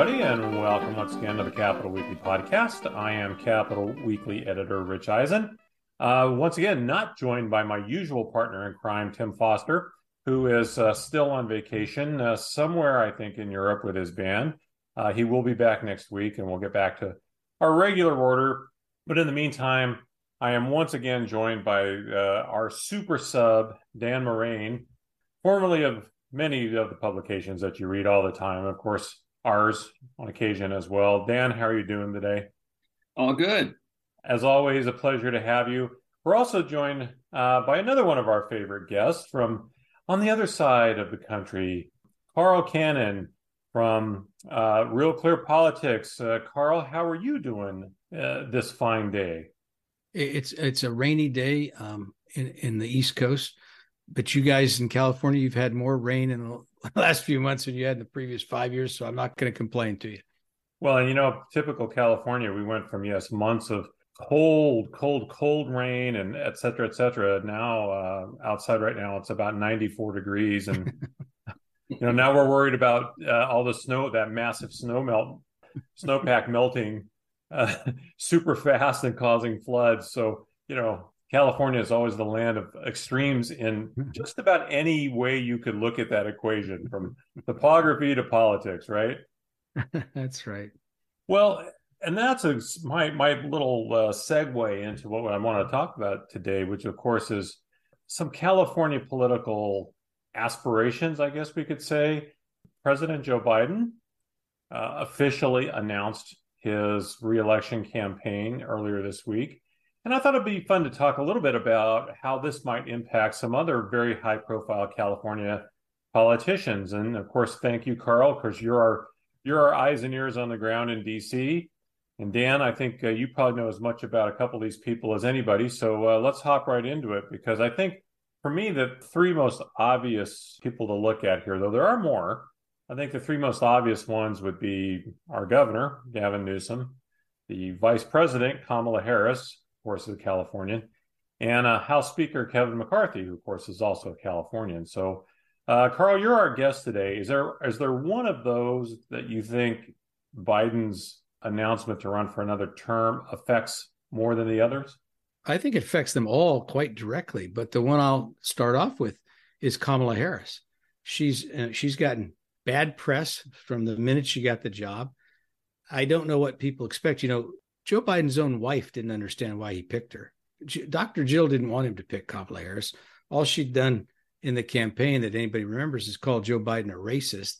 everybody, and welcome once again to the Capitol Weekly podcast. I am Capitol Weekly editor Rich Ehisen. Uh, once again, not joined by my usual partner in crime, Tim Foster, who is uh, still on vacation uh, somewhere, I think, in Europe with his band. Uh, he will be back next week, and we'll get back to our regular order. But in the meantime, I am once again joined by uh, our super sub, Dan Morain, formerly of many of the publications that you read all the time. Of course, ours on occasion as well. Dan, how are you doing today? All good. As always, a pleasure to have you. We're also joined uh, by another one of our favorite guests from on the other side of the country, Carl Cannon from uh, RealClearPolitics. Uh, Carl, how are you doing uh, this fine day? It's it's a rainy day um, in in the East Coast, but you guys in California, you've had more rain in the last few months than you had in the previous five years. So I'm not going to complain to you. Well, and you know, typical California, we went from yes months of cold, cold, cold rain and et cetera, et cetera. Now uh, outside right now, it's about 94 degrees. And, you know, now we're worried about uh, all the snow, that massive snow melt, snowpack melting uh, super fast and causing floods. So, you know, California is always the land of extremes in just about any way you could look at that equation from topography to politics, right? That's right. Well, and that's a, my my little uh, segue into what I want to talk about today, which of course is some California political aspirations. I guess we could say President Joe Biden uh, officially announced his reelection campaign earlier this week, and I thought it'd be fun to talk a little bit about how this might impact some other very high profile California politicians. And of course, thank you, Carl, because you're our you're our eyes and ears on the ground in DC. And Dan, I think uh, you probably know as much about a couple of these people as anybody. So uh, let's hop right into it because I think for me, the three most obvious people to look at here, though there are more, I think the three most obvious ones would be our governor, Gavin Newsom, the vice president, Kamala Harris, course, is a Californian, and uh, House Speaker Kevin McCarthy, who, of course, is also a Californian. So, uh, Carl, you're our guest today. Is there is there one of those that you think Biden's announcement to run for another term affects more than the others? I think it affects them all quite directly. But the one I'll start off with is Kamala Harris. She's uh, she's gotten bad press from the minute she got the job. I don't know what people expect. You know, Joe Biden's own wife didn't understand why he picked her. Dr. Jill didn't want him to pick Kamala Harris. All she'd done in the campaign that anybody remembers is called Joe Biden a racist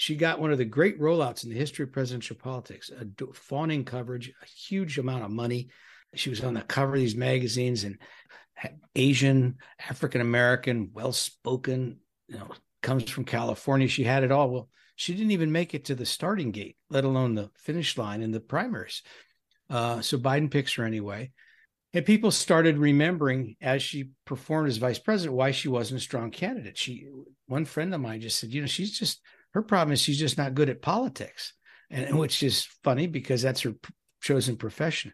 she got one of the great rollouts in the history of presidential politics, a fawning coverage, a huge amount of money. She was on the cover of these magazines and Asian, African American, well spoken, you know, comes from California. She had it all. Well, she didn't even make it to the starting gate, let alone the finish line in the primaries. Uh, so Biden picks her anyway. And people started remembering as she performed as vice president why she wasn't a strong candidate. She, one friend of mine just said, you know, she's just her problem is she's just not good at politics, and which is funny because that's her chosen profession.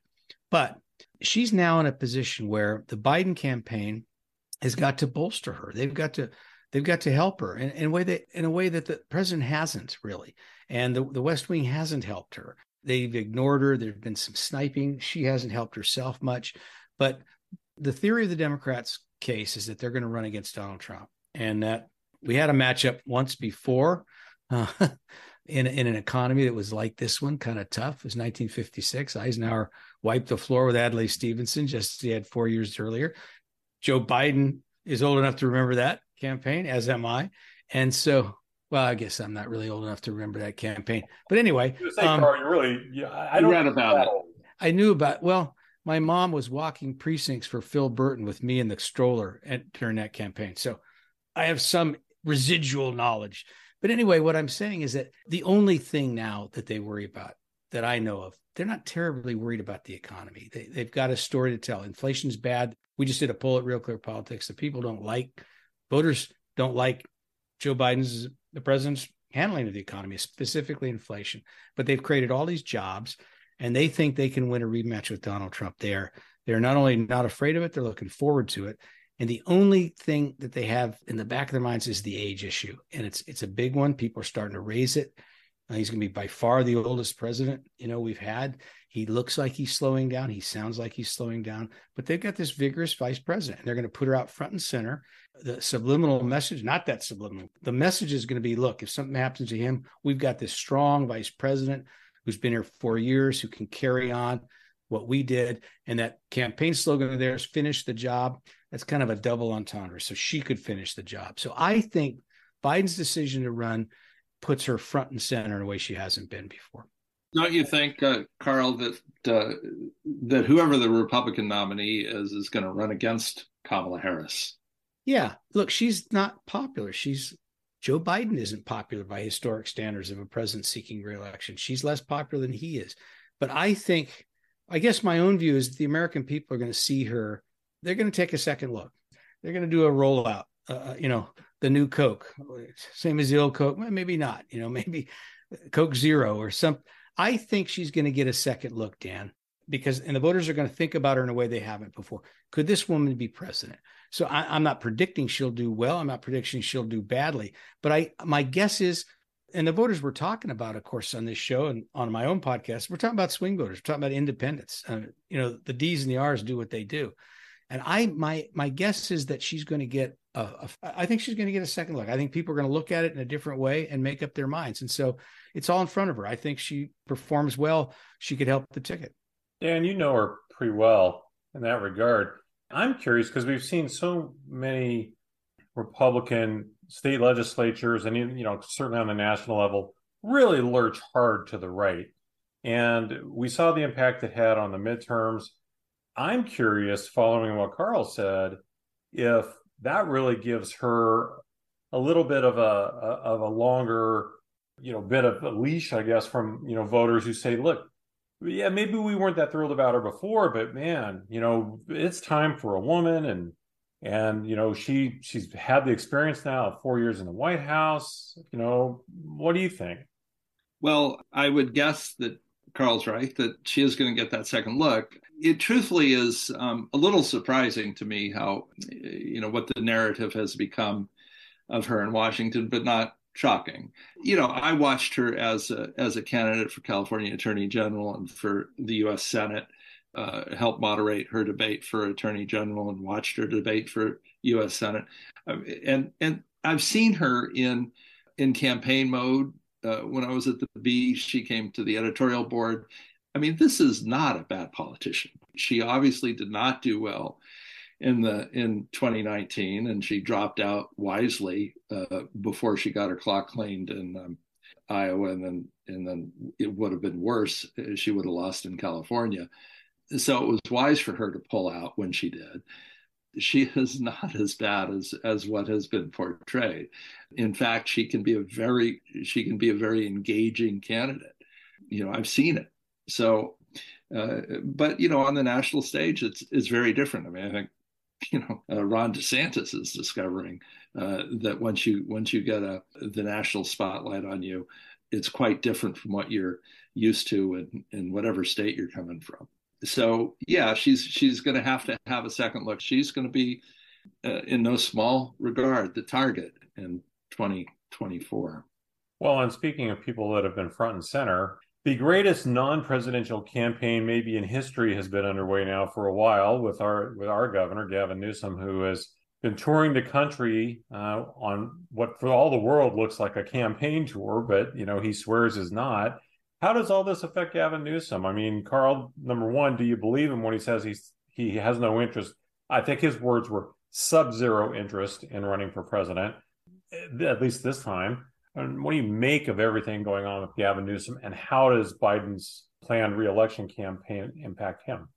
But she's now in a position where the Biden campaign has got to bolster her. They've got to they've got to help her in, in a way that in a way that the president hasn't really, and the, the West Wing hasn't helped her. They've ignored her. There's been some sniping. She hasn't helped herself much. But the theory of the Democrats' case is that they're going to run against Donald Trump, and that we had a matchup once before uh, in in an economy that was like this one, kind of tough. It was 1956. Eisenhower wiped the floor with Adlai Stevenson, just as he had four years earlier. Joe Biden is old enough to remember that campaign, as am I. And so, well, I guess I'm not really old enough to remember that campaign. But anyway, say, um, Carl, you really, yeah, I don't read about it. I knew about. Well, my mom was walking precincts for Phil Burton with me in the stroller at, during that campaign, so I have some residual knowledge. But anyway, what I'm saying is that the only thing now that they worry about that I know of, they're not terribly worried about the economy. They, they've got a story to tell. Inflation's bad. We just did a poll at RealClearPolitics. The people don't like, voters don't like Joe Biden's, the president's handling of the economy, specifically inflation. But they've created all these jobs and they think they can win a rematch with Donald Trump there. They're not only not afraid of it, they're looking forward to it. And the only thing that they have in the back of their minds is the age issue. And it's it's a big one. People are starting to raise it. Uh, he's going to be by far the oldest president, you know, we've had. He looks like he's slowing down. He sounds like he's slowing down, but they've got this vigorous vice president. And they're going to put her out front and center. The subliminal message, not that subliminal, the message is going to be look, if something happens to him, we've got this strong vice president who's been here four years, who can carry on what we did. And that campaign slogan of theirs, finish the job. That's kind of a double entendre. So she could finish the job. So I think Biden's decision to run puts her front and center in a way she hasn't been before. Don't you think, uh, Carl, that uh, that whoever the Republican nominee is is going to run against Kamala Harris? Yeah, look, she's not popular. She's Joe Biden isn't popular by historic standards of a president seeking reelection. She's less popular than he is. But I think, I guess my own view is the American people are going to see her. They're going to take a second look. They're going to do a rollout. Uh, uh you know, the new Coke, same as the old Coke. Well, maybe not. You know, maybe Coke Zero or some. I think she's going to get a second look, Dan, because and the voters are going to think about her in a way they haven't before. Could this woman be president? So I, I'm not predicting she'll do well. I'm not predicting she'll do badly. But I my guess is, and the voters we're talking about, of course, on this show and on my own podcast, we're talking about swing voters. We're talking about independents. Uh, you know, the D's and the R's do what they do. And I my my guess is that she's going to get a, a I think she's going to get a second look. I think people are going to look at it in a different way and make up their minds. And so it's all in front of her. I think she performs well. She could help the ticket. Dan, you know her pretty well in that regard. I'm curious because we've seen so many Republican state legislatures and you know certainly on the national level really lurch hard to the right. And we saw the impact it had on the midterms. I'm curious, following what Carl said, if that really gives her a little bit of a, of a longer, you know, bit of a leash, I guess, from you know voters who say, look, yeah, maybe we weren't that thrilled about her before, but man, you know, it's time for a woman and and you know she she's had the experience now of four years in the white house. You know what do you think? Well i would guess that carl's right that she is going to get that second look. It truthfully is um, a little surprising to me how you know what the narrative has become of her in Washington, but not shocking. You know, I watched her as a as a candidate for California Attorney General and for the U.S. Senate. Uh, helped moderate her debate for Attorney General and watched her debate for U.S. Senate, um, and and I've seen her in in campaign mode. Uh, when I was at the Bee, she came to the editorial board I mean, this is not a bad politician. She obviously did not do well in the in 2019, and she dropped out wisely uh, before she got her clock cleaned in um, Iowa, and then and then it would have been worse. She would have lost in California. So it was wise for her to pull out when she did. She is not as bad as as what has been portrayed. In fact, she can be a very she can be a very engaging candidate. You know, I've seen it so, uh, but you know, on the national stage, it's it's very different. I mean, I think you know uh, Ron DeSantis is discovering uh, that once you once you get a the national spotlight on you, it's quite different from what you're used to in, in whatever state you're coming from. So yeah, she's she's going to have to have a second look. She's going to be, uh, in no small regard, the target in 2024. Well, and speaking of people that have been front and center, the greatest non-presidential campaign maybe in history has been underway now for a while with our with our governor Gavin Newsom, who has been touring the country uh, on what for all the world looks like a campaign tour, but you know he swears is not. How does all this affect Gavin Newsom? I mean, Carl, number one, do you believe him when he says he's he has no interest? I think his words were sub-zero interest in running for president, at least this time. And what do you make of everything going on with Gavin Newsom, and how does Biden's planned reelection campaign impact him?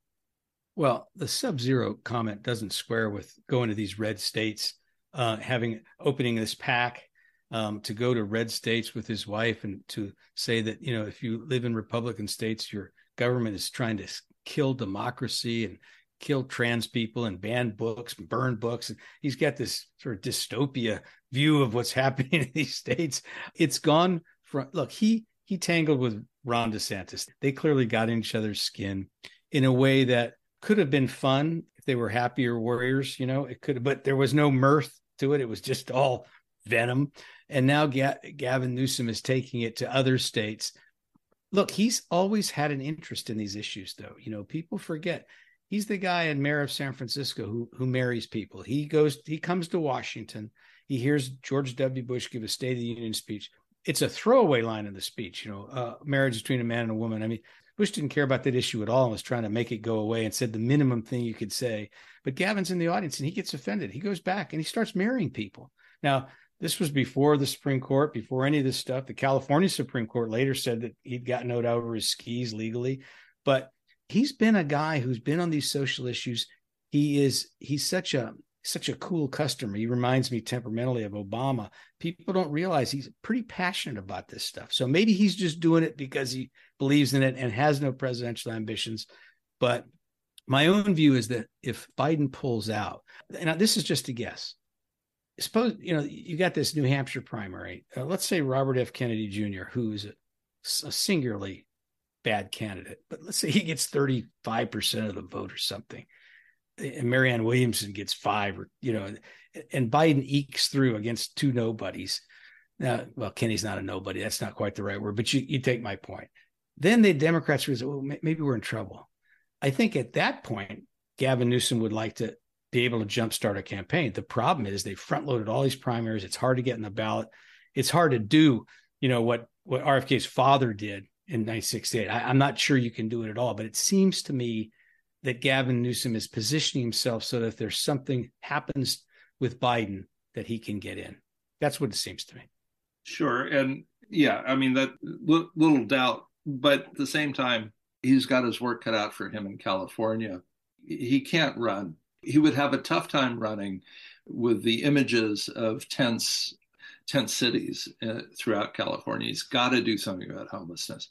Well, the sub-zero comment doesn't square with going to these red states, uh, having opening this pack um, to go to red states with his wife, and to say that you know if you live in Republican states, your government is trying to kill democracy and kill trans people and ban books, and burn books. And he's got this sort of dystopia view of what's happening in these states. It's gone from look, he he tangled with Ron DeSantis. They clearly got in each other's skin in a way that could have been fun if they were happier warriors, you know, it could have, but there was no mirth to it. It was just all venom. And now Ga- Gavin Newsom is taking it to other states. Look, he's always had an interest in these issues, though. You know, people forget he's the guy and mayor of San Francisco who who marries people. He goes, he comes to Washington. He hears George W. Bush give a State of the Union speech. It's a throwaway line in the speech, you know, uh, marriage between a man and a woman. I mean, Bush didn't care about that issue at all and was trying to make it go away and said the minimum thing you could say. But Gavin's in the audience and he gets offended. He goes back and he starts marrying people. Now, this was before the Supreme Court, before any of this stuff. The California Supreme Court later said that he'd gotten out over his skis legally. But he's been a guy who's been on these social issues. He is he's such a such a cool customer. He reminds me temperamentally of Obama. People don't realize he's pretty passionate about this stuff. So maybe he's just doing it because he believes in it and has no presidential ambitions. But my own view is that if Biden pulls out, now this is just a guess, suppose you know you got this New Hampshire primary. Uh, let's say Robert F. Kennedy Jr., who's a, a singularly bad candidate, but let's say he gets 35% of the vote or something and Marianne Williamson gets five, or you know, and Biden ekes through against two nobodies. Now, well, Kenny's not a nobody. That's not quite the right word, but you, you take my point. Then the Democrats say, well, maybe we're in trouble. I think at that point, Gavin Newsom would like to be able to jumpstart a campaign. The problem is they front loaded all these primaries. It's hard to get in the ballot. It's hard to do, you know, what what RFK's father did in 1968. I, I'm not sure you can do it at all, but it seems to me that Gavin Newsom is positioning himself so that if there's something happens with Biden, that he can get in. That's what it seems to me. Sure, and yeah, I mean that little doubt, but at the same time, he's got his work cut out for him in California. He can't run. He would have a tough time running with the images of tense tent cities uh, throughout California. He's got to do something about homelessness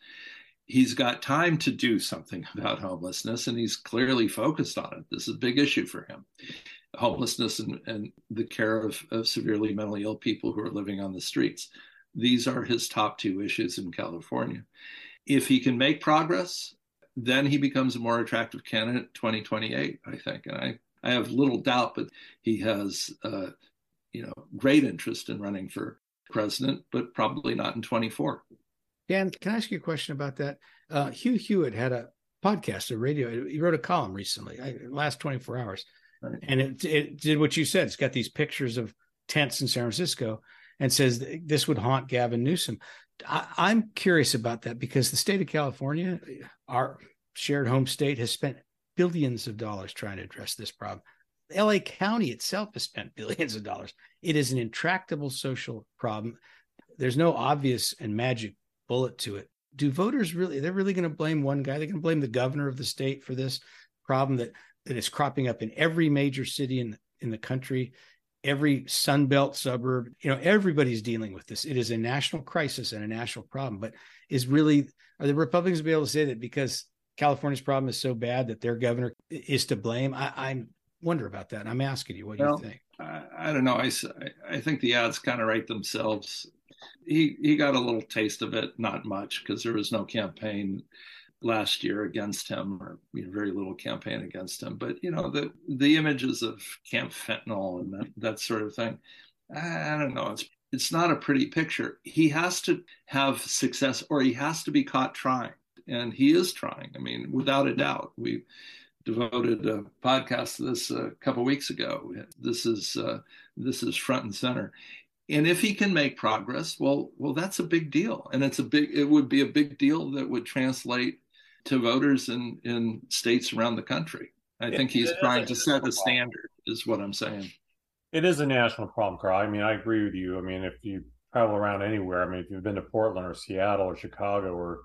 he's got time to do something about homelessness and he's clearly focused on it. This is a big issue for him. Homelessness and, and the care of, of severely mentally ill people who are living on the streets. These are his top two issues in California. If he can make progress, then he becomes a more attractive candidate 2028, I think. And I, I have little doubt, but he has, uh, you know, great interest in running for president, but probably not in 24. Dan, can I ask you a question about that? Uh, Hugh Hewitt had a podcast, a radio. He wrote a column recently, last 24 hours, right. and it, it did what you said. It's got these pictures of tents in San Francisco, and says this would haunt Gavin Newsom. I, am curious about that because the state of California, our shared home state, has spent billions of dollars trying to address this problem. LA County itself has spent billions of dollars. It is an intractable social problem. There's no obvious and magic bullet to it. Do voters really? They're really going to blame one guy? They're going to blame the governor of the state for this problem that that is cropping up in every major city in in the country, every sunbelt suburb. You know, everybody's dealing with this. It is a national crisis and a national problem. But is really are the Republicans be able to say that because California's problem is so bad that their governor is to blame? I, I wonder about that. I'm asking you, what do well, you think? I, I, don't know. I, I think the ads kind of write themselves he he got a little taste of it, not much, because there was no campaign last year against him, or you know, very little campaign against him. But you know the the images of Camp Fentanyl and that, that sort of thing. I, I don't know. It's it's not a pretty picture. He has to have success, or he has to be caught trying, and he is trying. I mean, without a doubt, we devoted a podcast to this a couple weeks ago. This is uh, this is front and center. And if he can make progress well well that's a big deal. And it's a big it would be a big deal that would translate to voters in in states around the country. I think he's trying to set a standard is what i'm saying. It is a national problem carl. I mean i agree with you. I mean if you travel around anywhere i mean if you've been to portland or seattle or chicago or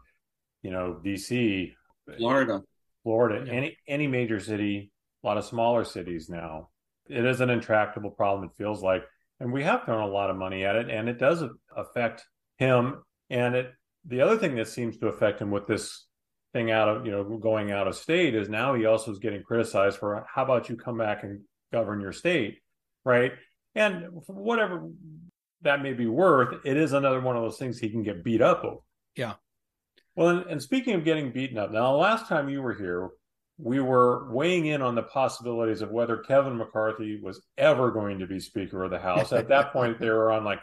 you know dc florida florida yeah. any any major city a lot of smaller cities now it is an intractable problem it feels like and we have thrown a lot of money at it, and it does affect him. And it the other thing that seems to affect him with this thing out of you know going out of state is now he also is getting criticized for how about you come back and govern your state, right? And whatever that may be worth, it is another one of those things he can get beat up over. Yeah. Well, and, speaking of getting beaten up, now the last time you were here, we were weighing in on the possibilities of whether Kevin McCarthy was ever going to be Speaker of the House. At that point, they were on like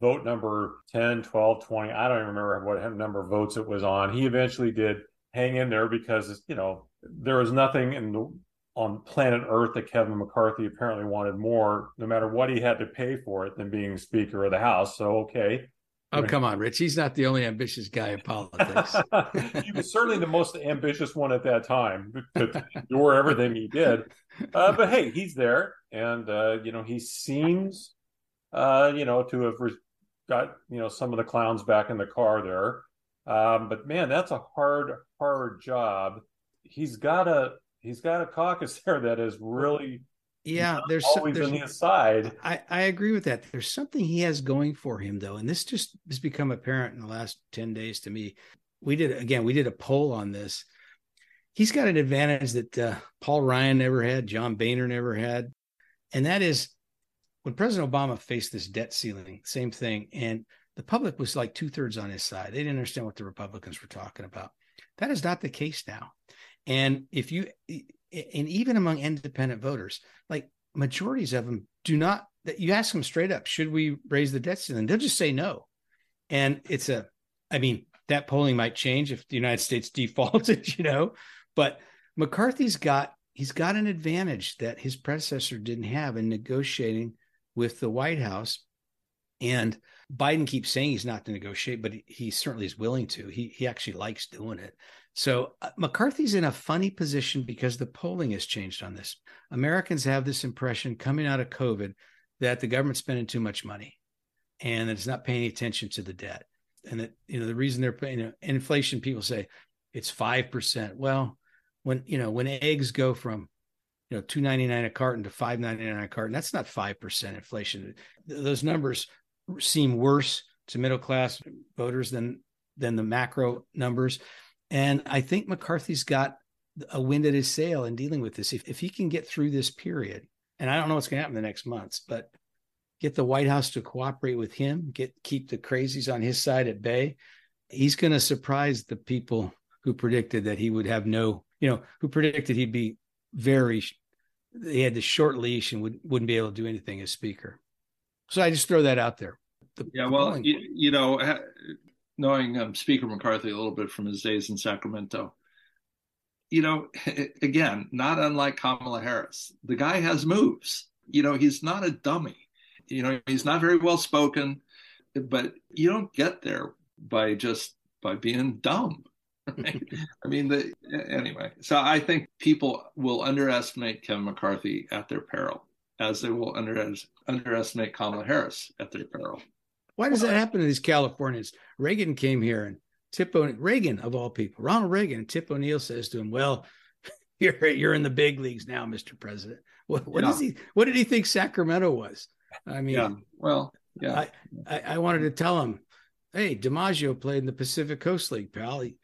vote number 10, 12, 20. I don't even remember what number of votes it was on. He eventually did hang in there because, you know, there was nothing in the, on planet Earth that Kevin McCarthy apparently wanted more, no matter what he had to pay for it, than being Speaker of the House. So, okay, Oh, come on, Rich. He's not the only ambitious guy in politics. he was certainly the most ambitious one at that time to endure everything he did. Uh, but hey, he's there. And, uh, you know, he seems, uh, you know, to have re- got, you know, some of the clowns back in the car there. Um, but man, that's a hard, hard job. He's got a, he's got a caucus there that is really yeah, there's always there's, on his side. I, I agree with that. There's something he has going for him though, and this just has become apparent in the last 10 days to me. We did again, we did a poll on this. He's got an advantage that uh, Paul Ryan never had, John Boehner never had, and that is when President Obama faced this debt ceiling, same thing, and the public was like two thirds on his side. They didn't understand what the Republicans were talking about. That is not the case now. And if you and even among independent voters, like majorities of them do not. That you ask them straight up, should we raise the debt ceiling? They'll just say no. And it's a, I mean, that polling might change if the United States defaulted, you know, but McCarthy's got he's got an advantage that his predecessor didn't have in negotiating with the White House. And Biden keeps saying he's not to negotiate, but he, certainly is willing to. He he actually likes doing it. So uh, McCarthy's in a funny position because the polling has changed on this. Americans have this impression coming out of COVID that the government's spending too much money and that it's not paying attention to the debt. And that, you know, the reason they're paying you know, inflation, people say it's 5%. Well, when, you know, when eggs go from, you know, 299 a carton to 599 a carton, that's not 5% inflation. Those numbers seem worse to middle class voters than, than the macro numbers. And I think McCarthy's got a wind at his sail in dealing with this. If, if he can get through this period, and I don't know what's going to happen in the next months, but get the White House to cooperate with him, get keep the crazies on his side at bay, he's going to surprise the people who predicted that he would have no, you know, who predicted he'd be very, he had the short leash and would, wouldn't be able to do anything as speaker. So I just throw that out there. The, yeah, well, you, you, know, knowing um, Speaker McCarthy a little bit from his days in Sacramento, you know, again, not unlike Kamala Harris, the guy has moves. You know, he's not a dummy. You know, he's not very well spoken, but you don't get there by just by being dumb. Right? I mean, the, anyway. So I think people will underestimate Kevin McCarthy at their peril, as they will under, underestimate Kamala Harris at their peril. Why does that happen to these Californians? Reagan came here and Tip o- Reagan of all people, Ronald Reagan, and Tip O'Neill says to him, "Well, you're you're in the big leagues now, Mr. President." What, what yeah. he? What did he think Sacramento was? I mean, yeah. well, yeah. I, I, I, wanted to tell him, "Hey, DiMaggio played in the Pacific Coast League, pal." He,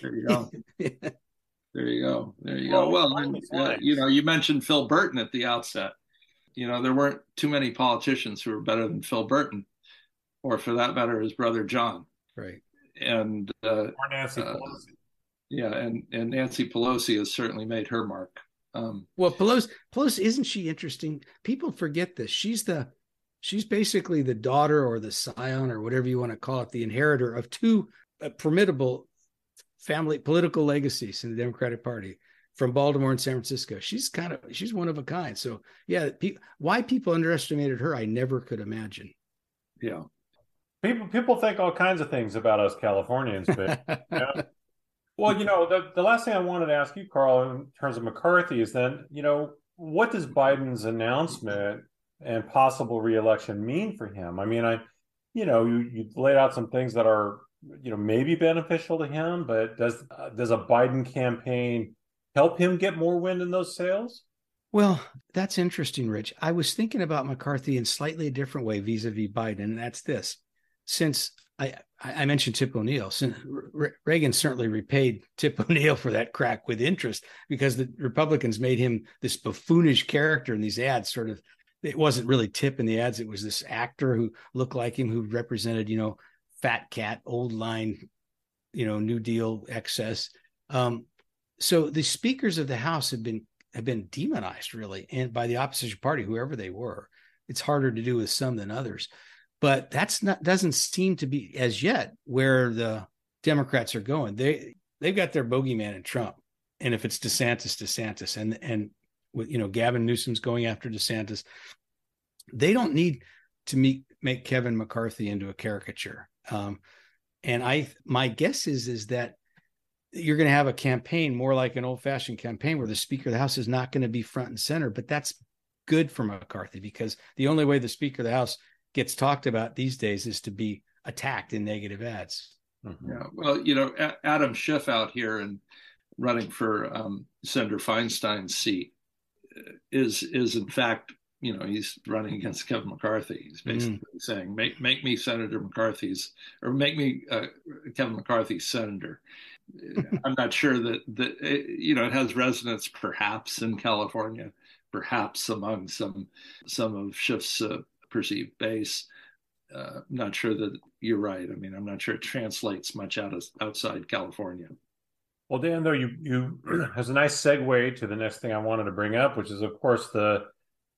there you go. there you go. There you go. Well, and, uh, you know, you mentioned Phil Burton at the outset. You know, there weren't too many politicians who were better than Phil Burton or for that matter, his brother John. Right. And uh, or Nancy uh, Pelosi. Yeah, and and Nancy Pelosi has certainly made her mark. Um, well, Pelosi, Pelosi, isn't she interesting? People forget this. She's the she's basically the daughter or the scion or whatever you want to call it, the inheritor of two uh, formidable family political legacies in the Democratic Party from Baltimore and San Francisco. She's kind of she's one of a kind. So yeah, pe- why people underestimated her, I never could imagine. Yeah, People people think all kinds of things about us Californians, but you know? well, you know, the, the last thing I wanted to ask you, Carl, in terms of McCarthy, is then, you know, what does Biden's announcement and possible reelection mean for him? I mean, I, you know, you you laid out some things that are, you know, maybe beneficial to him, but does uh, does a Biden campaign help him get more wind in those sails? Well, that's interesting, Rich. I was thinking about McCarthy in slightly a different way vis-a-vis Biden, and that's this since I, I mentioned Tip O'Neill, Reagan certainly repaid Tip O'Neill for that crack with interest because the Republicans made him this buffoonish character in these ads. Sort of, it wasn't really Tip in the ads; it was this actor who looked like him, who represented, you know, fat cat, old line, you know, New Deal excess. Um, so the speakers of the House have been have been demonized really, and by the opposition party, whoever they were. It's harder to do with some than others, but that's not doesn't seem to be as yet where the Democrats are going. They they've got their bogeyman in Trump, and if it's DeSantis, DeSantis, and and you know Gavin Newsom's going after DeSantis, they don't need to meet, make Kevin McCarthy into a caricature. Um, and I my guess is is that you're going to have a campaign more like an old fashioned campaign where the Speaker of the House is not going to be front and center. But that's good for McCarthy because the only way the Speaker of the House gets talked about these days is to be attacked in negative ads. Mm-hmm. Yeah. Well, you know, Adam Schiff out here and running for um, Senator Feinstein's seat uh, is is in fact you know he's running against Kevin McCarthy. He's mm. basically mm. saying, "Make make me Senator McCarthy's, or make me uh, Kevin McCarthy's senator." I'm not sure that that it, eh, you know it has resonance, perhaps in California, perhaps among some some of Schiff's uh, perceived base. Uh, not sure that you're right. I mean, I'm not sure it translates much out of, outside California. Well, Dan, though you you has a nice segue to the next thing I wanted to bring up, which is of course the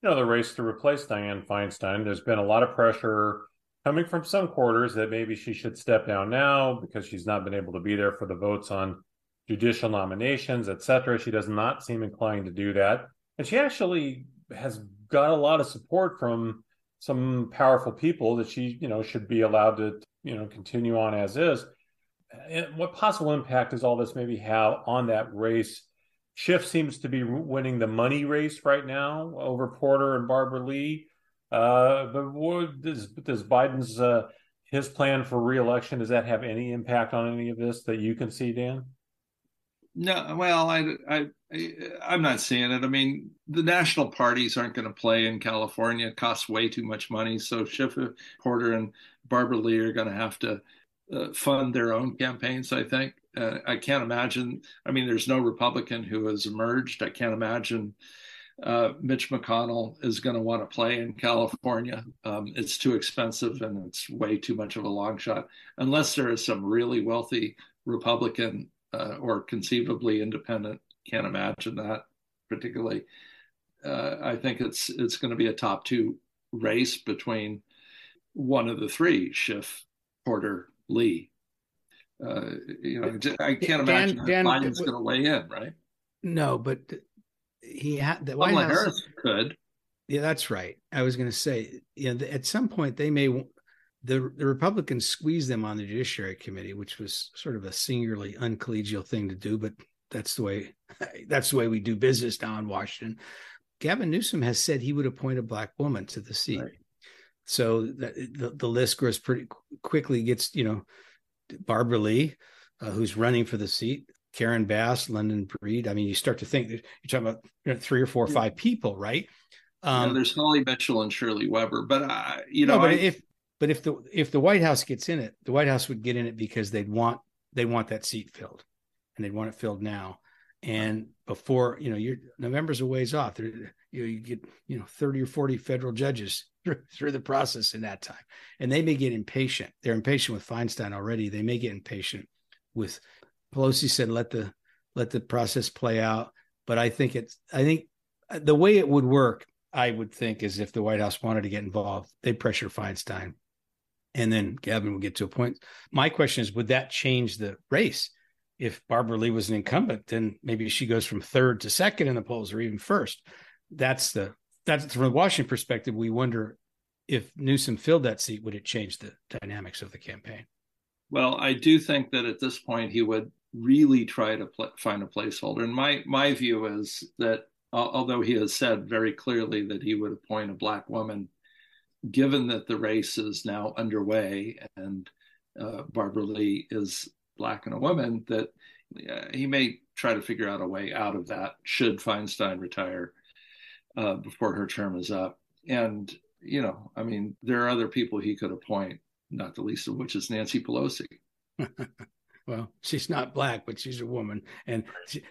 you know, the race to replace Dianne Feinstein. There's been a lot of pressure coming from some quarters that maybe she should step down now because she's not been able to be there for the votes on judicial nominations, etc. She does not seem inclined to do that. And she actually has got a lot of support from some powerful people that she, you know, should be allowed to, you know, continue on as is. And what possible impact does all this maybe have on that race Schiff seems to be winning the money race right now over Porter and Barbara Lee. Uh, but what, does does Biden's uh, his plan for reelection does that have any impact on any of this that you can see, Dan? No, well, I, I, I am not seeing it. I mean, the national parties aren't going to play in California. It costs way too much money. So Schiff, Porter, and Barbara Lee are going to have to uh, fund their own campaigns. I think. Uh, I can't imagine. I mean, there's no Republican who has emerged. I can't imagine uh, Mitch McConnell is going to want to play in California. Um, it's too expensive and it's way too much of a long shot. Unless there is some really wealthy Republican uh, or conceivably independent, can't imagine that particularly. Uh, I think it's it's going to be a top two race between one of the three: Schiff, Porter, Lee. Uh, you know, I can't imagine Dan, Dan, Biden's going to weigh in, right? No, but he had the White House, Harris could. Yeah, that's right. I was going to say, you know, at some point they may the the Republicans squeezed them on the Judiciary Committee, which was sort of a singularly uncollegial thing to do, but that's the way that's the way we do business now in Washington. Gavin Newsom has said he would appoint a black woman to the seat. Right. So the, the list grows pretty quickly. Gets you know Barbara Lee, uh, who's running for the seat, Karen Bass, London Breed. I mean, you start to think that you're talking about you know, three or four or five people, right? Um, yeah, there's Holly Mitchell and Shirley Weber, but uh, you know, no, but I, if but if the if the White House gets in it, the White House would get in it because they'd want they want that seat filled, and they'd want it filled now. And before you know, November's a ways off. There, you, know, you get you know 30 or 40 federal judges through, through the process in that time. And they may get impatient. They're impatient with Feinstein already. They may get impatient with Pelosi said, let the let the process play out. But I think it's I think the way it would work, I would think, is if the White House wanted to get involved, they'd pressure Feinstein. And then Gavin would get to a point. My question is, would that change the race? If Barbara Lee was an incumbent, then maybe she goes from third to second in the polls or even first. That's the that's from the Washington perspective, we wonder if Newsom filled that seat, would it change the dynamics of the campaign? Well, I do think that at this point he would really try to pl- find a placeholder. And my my view is that although he has said very clearly that he would appoint a black woman, given that the race is now underway and uh, Barbara Lee is black and a woman, that uh, he may try to figure out a way out of that should Feinstein retire uh, before her term is up. And, you know, I mean, there are other people he could appoint, not the least of which is Nancy Pelosi. well, she's not black, but she's a woman. And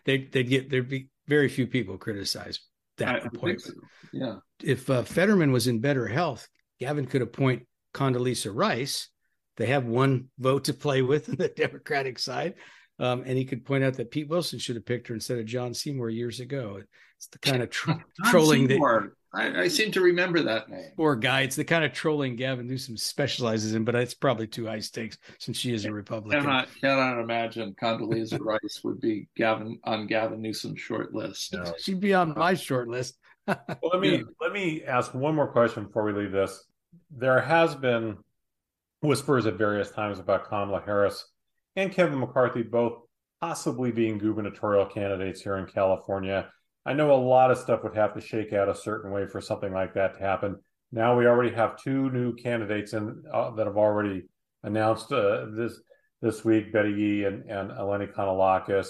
they, they'd get, there'd be very few people criticize that I, appointment. So. Yeah. If uh, Fetterman was in better health, Gavin could appoint Condoleezza Rice. They have one vote to play with on the Democratic side. Um, and he could point out that Pete Wilson should have picked her instead of John Seymour years ago. It's the kind of tro- trolling Seymour. that I, I, seem to remember that name. Poor guy. It's the kind of trolling Gavin Newsom specializes in, but it's probably too high stakes since she is a Republican. Cannot, cannot imagine Condoleezza Rice would be Gavin on Gavin Newsom's short list. No. She'd be on my short list. well, let me let me ask one more question before we leave this. There has been whispers at various times about Kamala Harris and Kevin McCarthy both possibly being gubernatorial candidates here in California. I know a lot of stuff would have to shake out a certain way for something like that to happen. Now we already have two new candidates in, uh, that have already announced uh, this this week: Betty Yee and, and Eleni Kounalakis.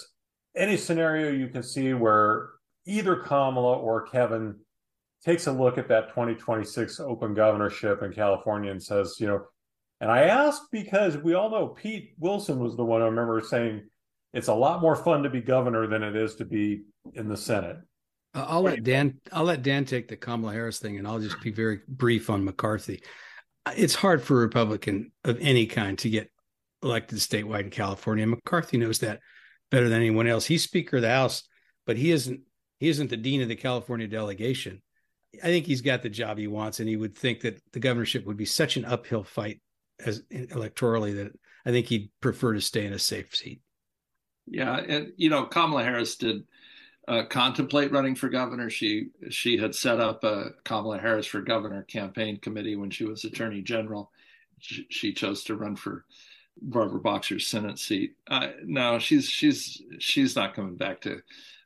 Any scenario you can see where either Kamala or Kevin takes a look at that 2026 open governorship in California and says, you know, and I ask because we all know Pete Wilson was the one I remember saying it's a lot more fun to be governor than it is to be in the Senate. Uh, I'll let Dan. I'll let Dan take the Kamala Harris thing, and I'll just be very brief on McCarthy. It's hard for a Republican of any kind to get elected statewide in California. McCarthy knows that better than anyone else. He's Speaker of the House, but he isn't. He isn't the dean of the California delegation. I think he's got the job he wants, and he would think that the governorship would be such an uphill fight as electorally that I think he'd prefer to stay in a safe seat. Yeah, and you know, Kamala Harris did uh, contemplate running for governor. She she had set up a Kamala Harris for governor campaign committee when she was attorney general. She, chose to run for Barbara Boxer's Senate seat. Uh, no, she's she's she's not coming back to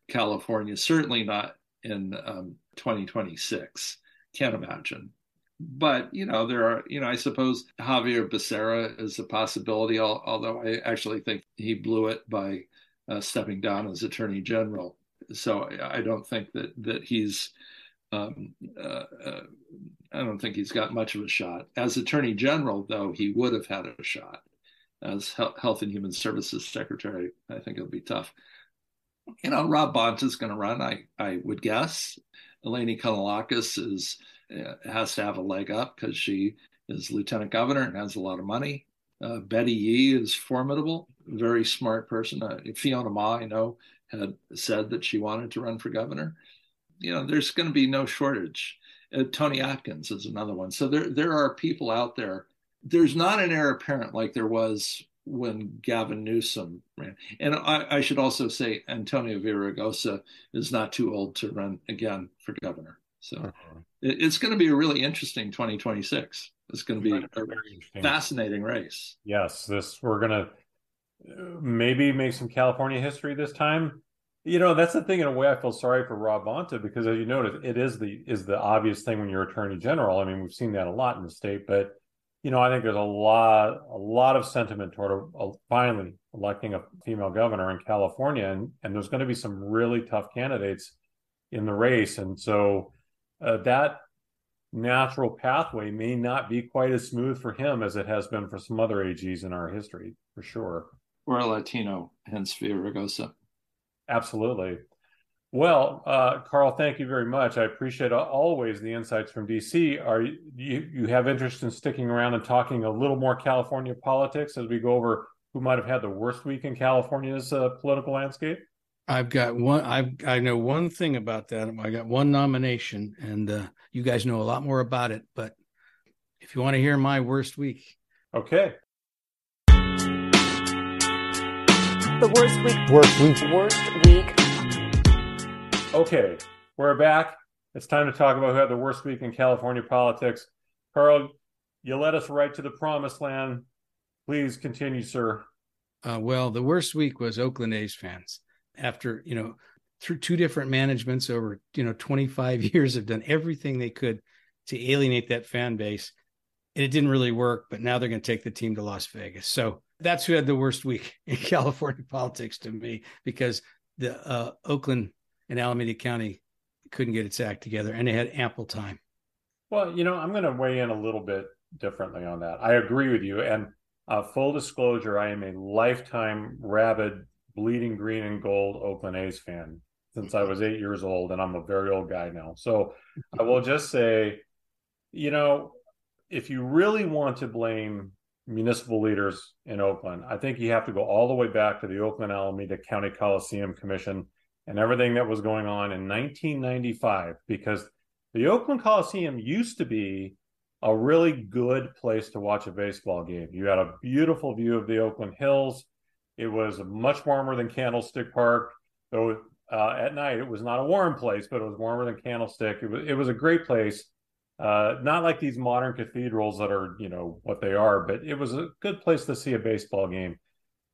California. Certainly not in um, 2026. Can't imagine. But you know there are you know i suppose Xavier becerra is a possibility although i actually think he blew it by uh, stepping down as attorney general. So i don't think that that he's um, uh, uh, i don't think he's got much of a shot. As attorney general though he would have had a shot. As health and human services secretary i think it'll be tough. You know rob bonta is going to run i i would guess eleni kounalakis is uh, has to have a leg up because she is lieutenant governor and has a lot of money. Uh, Betty Yee is formidable, very smart person. Uh, Fiona Ma, I know, had said that she wanted to run for governor. You know, there's going to be no shortage. Uh, Toni Atkins is another one. So there, there are people out there. There's not an heir apparent like there was when Gavin Newsom ran. And I, I should also say Antonio Villaraigosa is not too old to run again for governor. So uh-huh. it, it's going to be a really interesting 2026. It's going to be a fascinating race. Yes, this we're going to maybe make some California history this time. You know, that's the thing. In a way, I feel sorry for Rob Bonta because, as you noted, it is the is the obvious thing when you're Attorney General. I mean, we've seen that a lot in the state, but you know, I think there's a lot a lot of sentiment toward a, a, finally electing a female governor in California, and and there's going to be some really tough candidates in the race, and so uh, that natural pathway may not be quite as smooth for him as it has been for some other AGs in our history, for sure. Or a Latino, hence Villaraigosa. Absolutely. Well, uh, Carl, thank you very much. I appreciate always the insights from DC. Are you, you have interest in sticking around and talking a little more California politics as we go over who might have had the worst week in California's uh, political landscape? I've got one. I I know one thing about that. I got one nomination, and uh, you guys know a lot more about it. But if you want to hear my worst week, okay. The worst week. Worst week. Worst week. Okay, we're back. It's time to talk about who had the worst week in California politics. Carl, you led us right to the promised land. Please continue, sir. Uh, well, the worst week was Oakland A's fans after you know through two different managements over you know 25 years have done everything they could to alienate that fan base and it didn't really work but now they're going to take the team to las vegas so that's who had the worst week in california politics to me because the uh, oakland and alameda county couldn't get its act together and they had ample time well you know i'm going to weigh in a little bit differently on that i agree with you and uh, full disclosure i am a lifetime rabid bleeding green and gold Oakland A's fan since I was eight years old, and I'm a very old guy now. So I will just say, you know, if you really want to blame municipal leaders in Oakland. I think you have to go all the way back to the Oakland Alameda County Coliseum Commission and everything that was going on in 1995 because the Oakland Coliseum used to be a really good place to watch a baseball game. You had a beautiful view of the Oakland Hills. It was much warmer than Candlestick Park, though uh, at night it was not a warm place, but it was warmer than Candlestick. It was it was a great place. Uh, not like these modern cathedrals that are, you know, what they are, but it was a good place to see a baseball game.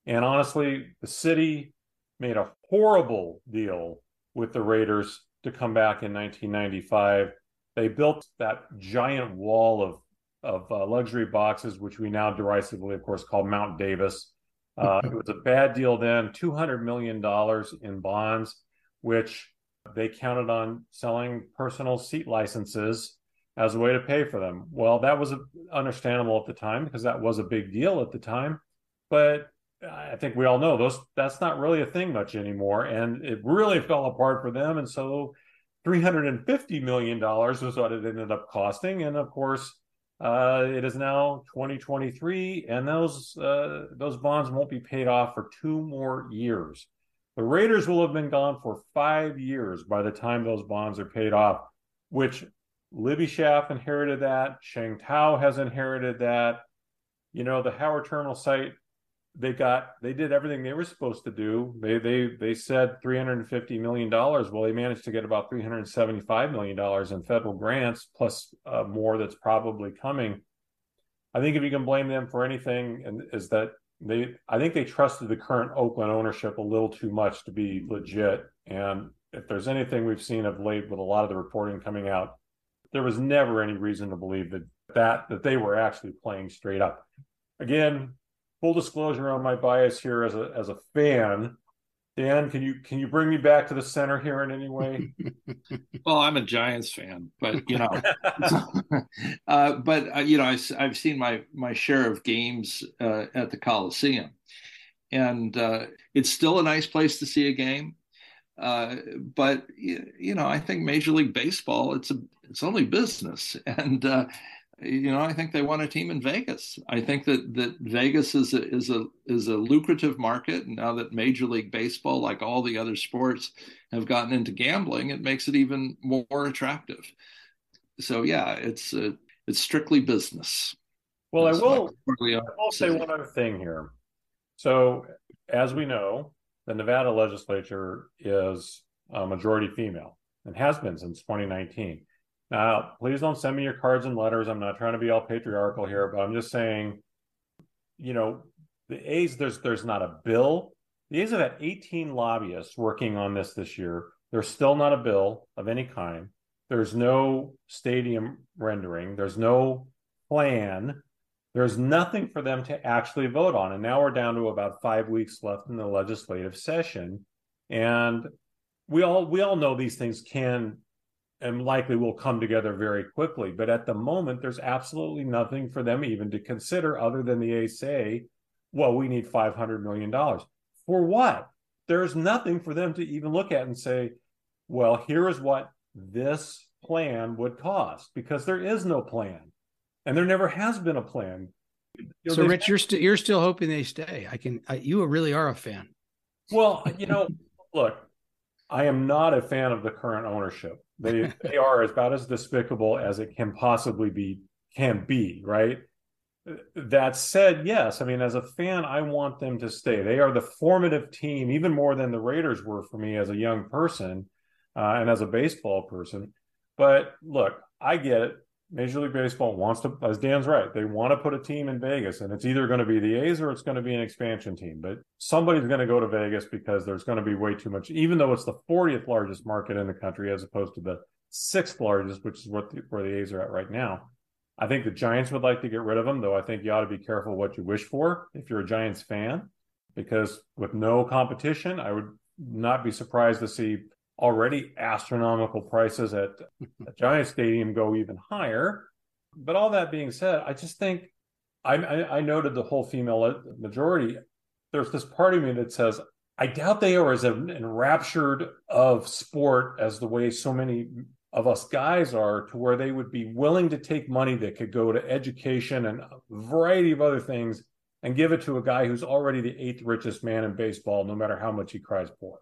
And honestly, the city made a horrible deal with the Raiders to come back in 1995. They built that giant wall of of uh, luxury boxes, which we now derisively, of course, call Mount Davis. Uh, it was a bad deal then. Two hundred million dollars in bonds, which they counted on selling personal seat licenses as a way to pay for them. Well, that was understandable at the time because that was a big deal at the time. But I think we all know those that's not really a thing much anymore, and it really fell apart for them. And so, three hundred and fifty million dollars was what it ended up costing, and of course, uh, it is now twenty twenty three, and those uh, those bonds won't be paid off for two more years. The Raiders will have been gone for five years by the time those bonds are paid off, which Libby Schaaf inherited that. Sheng Thao has inherited that. You know, the Howard Terminal site they got they did everything they were supposed to do. They they they said 350 million dollars. Well, they managed to get about 375 million dollars in federal grants, plus uh, more that's probably coming. I think if you can blame them for anything, and is that they I think they trusted the current Oakland ownership a little too much to be legit. And if there's anything we've seen of late with a lot of the reporting coming out, there was never any reason to believe that that that they were actually playing straight up. Again, full disclosure on my bias here as a as a fan. Dan, can you can you bring me back to the center here in any way? well, I'm a Giants fan, but you know, uh, but uh, you know, I, have seen my my share of games uh, at the Coliseum, and uh, it's still a nice place to see a game. Uh, but you know, I think Major League Baseball it's a it's only business, and uh, you know, I think they want a team in Vegas. I think that that Vegas is a is a is a lucrative market. And now that Major League Baseball, like all the other sports, have gotten into gambling, it makes it even more attractive. So yeah, it's uh, it's strictly business. Well, That's I will. I will say one other thing here. So, as we know, the Nevada legislature is a majority female and has been since 2019. Now, please don't send me your cards and letters. I'm not trying to be all patriarchal here, but I'm just saying, you know, the A's, there's there's not a bill. The A's have had 18 lobbyists working on this this year. There's still not a bill of any kind. There's no stadium rendering. There's no plan. There's nothing for them to actually vote on. And now we're down to about five weeks left in the legislative session. And we all we all know these things can and likely will come together very quickly. But at the moment, there's absolutely nothing for them even to consider other than the A say, well, we need $500 million. For what? There's nothing for them to even look at and say, well, here is what this plan would cost because there is no plan and there never has been a plan. You know, so, Rich, you're still you're still hoping they stay. I can. I, you really are a fan. Well, you know, look, I am not a fan of the current ownership. They they are about as despicable as it can possibly be can be, right? That said, yes, I mean, as a fan, I want them to stay. They are the formative team, even more than the Raiders were for me as a young person uh, and as a baseball person. But look, I get it. Major League Baseball wants to, as Dan's right, they want to put a team in Vegas, and it's either going to be the A's or it's going to be an expansion team. But somebody's going to go to Vegas because there's going to be way too much, even though it's the 40th largest market in the country as opposed to the sixth largest, which is what the, where the A's are at right now. I think the Giants would like to get rid of them, though I think you ought to be careful what you wish for if you're a Giants fan, because with no competition, I would not be surprised to see already astronomical prices at a Giant Stadium go even higher. But all that being said, I just think I, I, I noted the whole female majority. There's this part of me that says I doubt they are as enraptured of sport as the way so many of us guys are to where they would be willing to take money that could go to education and a variety of other things and give it to a guy who's already the eighth richest man in baseball, no matter how much he cries poor.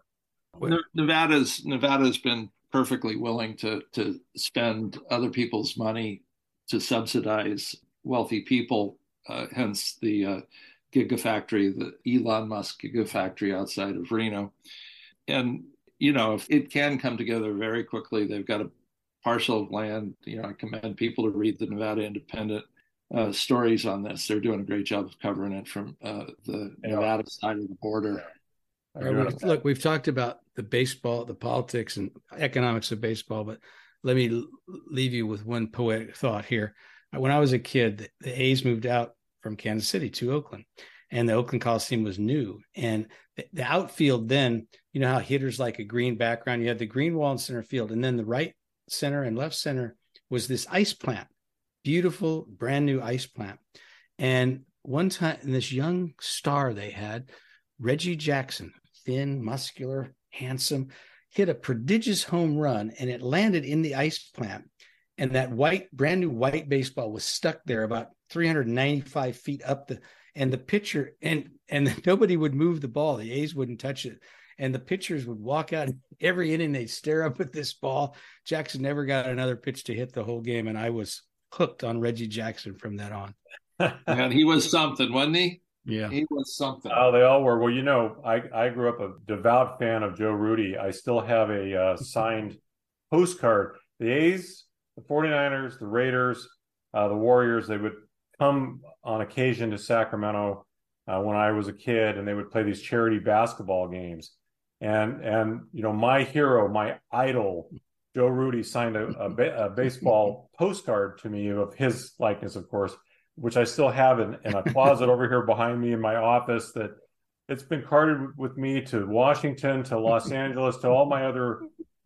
Nevada's Nevada's been perfectly willing to to spend other people's money to subsidize wealthy people. Uh, hence the uh, gigafactory, the Elon Musk gigafactory outside of Reno, and you know if it can come together very quickly. They've got a parcel of land. You know, I commend people to read the Nevada Independent uh, stories on this. They're doing a great job of covering it from uh, the yeah. Nevada side of the border. Right, we've, look, we've talked about the baseball, the politics, and economics of baseball, but let me leave you with one poetic thought here. When I was a kid, the, A's moved out from Kansas City to Oakland, and the Oakland Coliseum was new. And the, the outfield then, you know how hitters like a green background, you had the green wall in center field, and then the right center and left center was this ice plant, beautiful, brand new ice plant. And one time, and this young star they had, Reggie Jackson, thin, muscular, handsome, hit a prodigious home run and it landed in the ice plant. And that white, brand new white baseball was stuck there about 395 feet up the and the pitcher and and nobody would move the ball. The A's wouldn't touch it. And the pitchers would walk out every inning, they'd stare up at this ball. Jackson never got another pitch to hit the whole game. And I was hooked on Reggie Jackson from that on. and he was something, wasn't he? Yeah, he was something. Oh, they all were. Well, you know, I I grew up a devout fan of Joe Rudi. I still have a uh, signed postcard. The A's, the 49ers, the Raiders, uh, the Warriors. They would come on occasion to Sacramento uh, when I was a kid, and they would play these charity basketball games. And and you know, my hero, my idol, Joe Rudi signed a, a, a baseball postcard to me of his likeness, of course which I still have in, in a closet over here behind me in my office that it's been carted with me to Washington, to Los Angeles, to all my other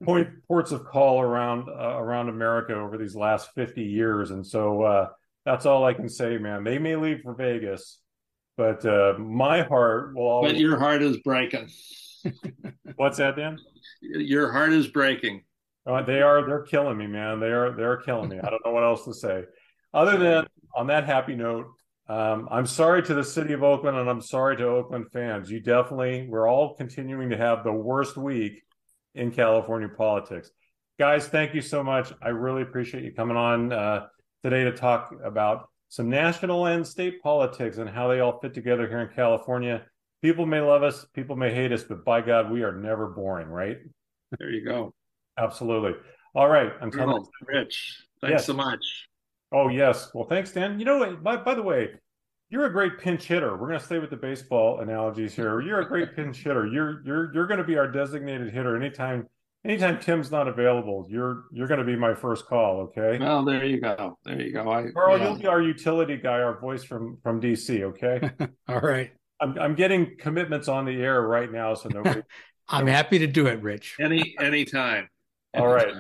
point ports of call around uh, around America over these last 50 years. And so uh, that's all I can say, man. They may leave for Vegas, but uh, my heart will always. But your heart is breaking. What's that, Dan? Your heart is breaking. Uh, they are. They're killing me, man. They are. They're killing me. I don't know what else to say. Other than on that happy note, um, I'm sorry to the city of Oakland and I'm sorry to Oakland fans. You definitely, we're all continuing to have the worst week in California politics. Guys, thank you so much. I really appreciate you coming on uh, today to talk about some national and state politics and how they all fit together here in California. People may love us, people may hate us, but by God, we are never boring, right? There you go. Absolutely. All right. Until next Rich, thanks yes. so much. Oh yes. Well, thanks, Dan. You know, by, by the way, you're a great pinch hitter. We're going to stay with the baseball analogies here. You're a great pinch hitter. You're you're you're going to be our designated hitter anytime anytime Tim's not available. You're you're going to be my first call. Okay. Well, there you go. There you go. I, Carl, yeah. you'll be our utility guy, our voice from from DC. Okay. All right. I'm I'm getting commitments on the air right now, so nobody. I'm happy to do it, Rich. Any anytime. All right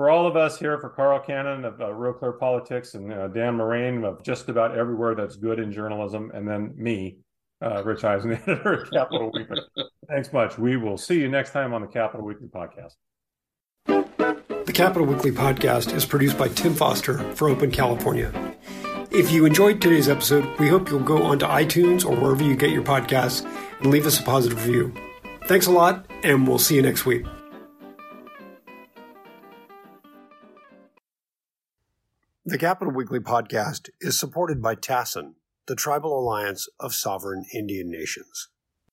for all of us here, for Carl Cannon of uh, RealClearPolitics and uh, Dan Morain of just about everywhere that's good in journalism, and then me, uh, Rich Ehisen, editor of Capitol Weekly. Thanks much. We will see you next time on the Capitol Weekly podcast. The Capitol Weekly podcast is produced by Tim Foster for Open California. If you enjoyed today's episode, we hope you'll go onto iTunes or wherever you get your podcasts and leave us a positive review. Thanks a lot, and we'll see you next week. The Capitol Weekly podcast is supported by TASIN, the Tribal Alliance of Sovereign Indian Nations.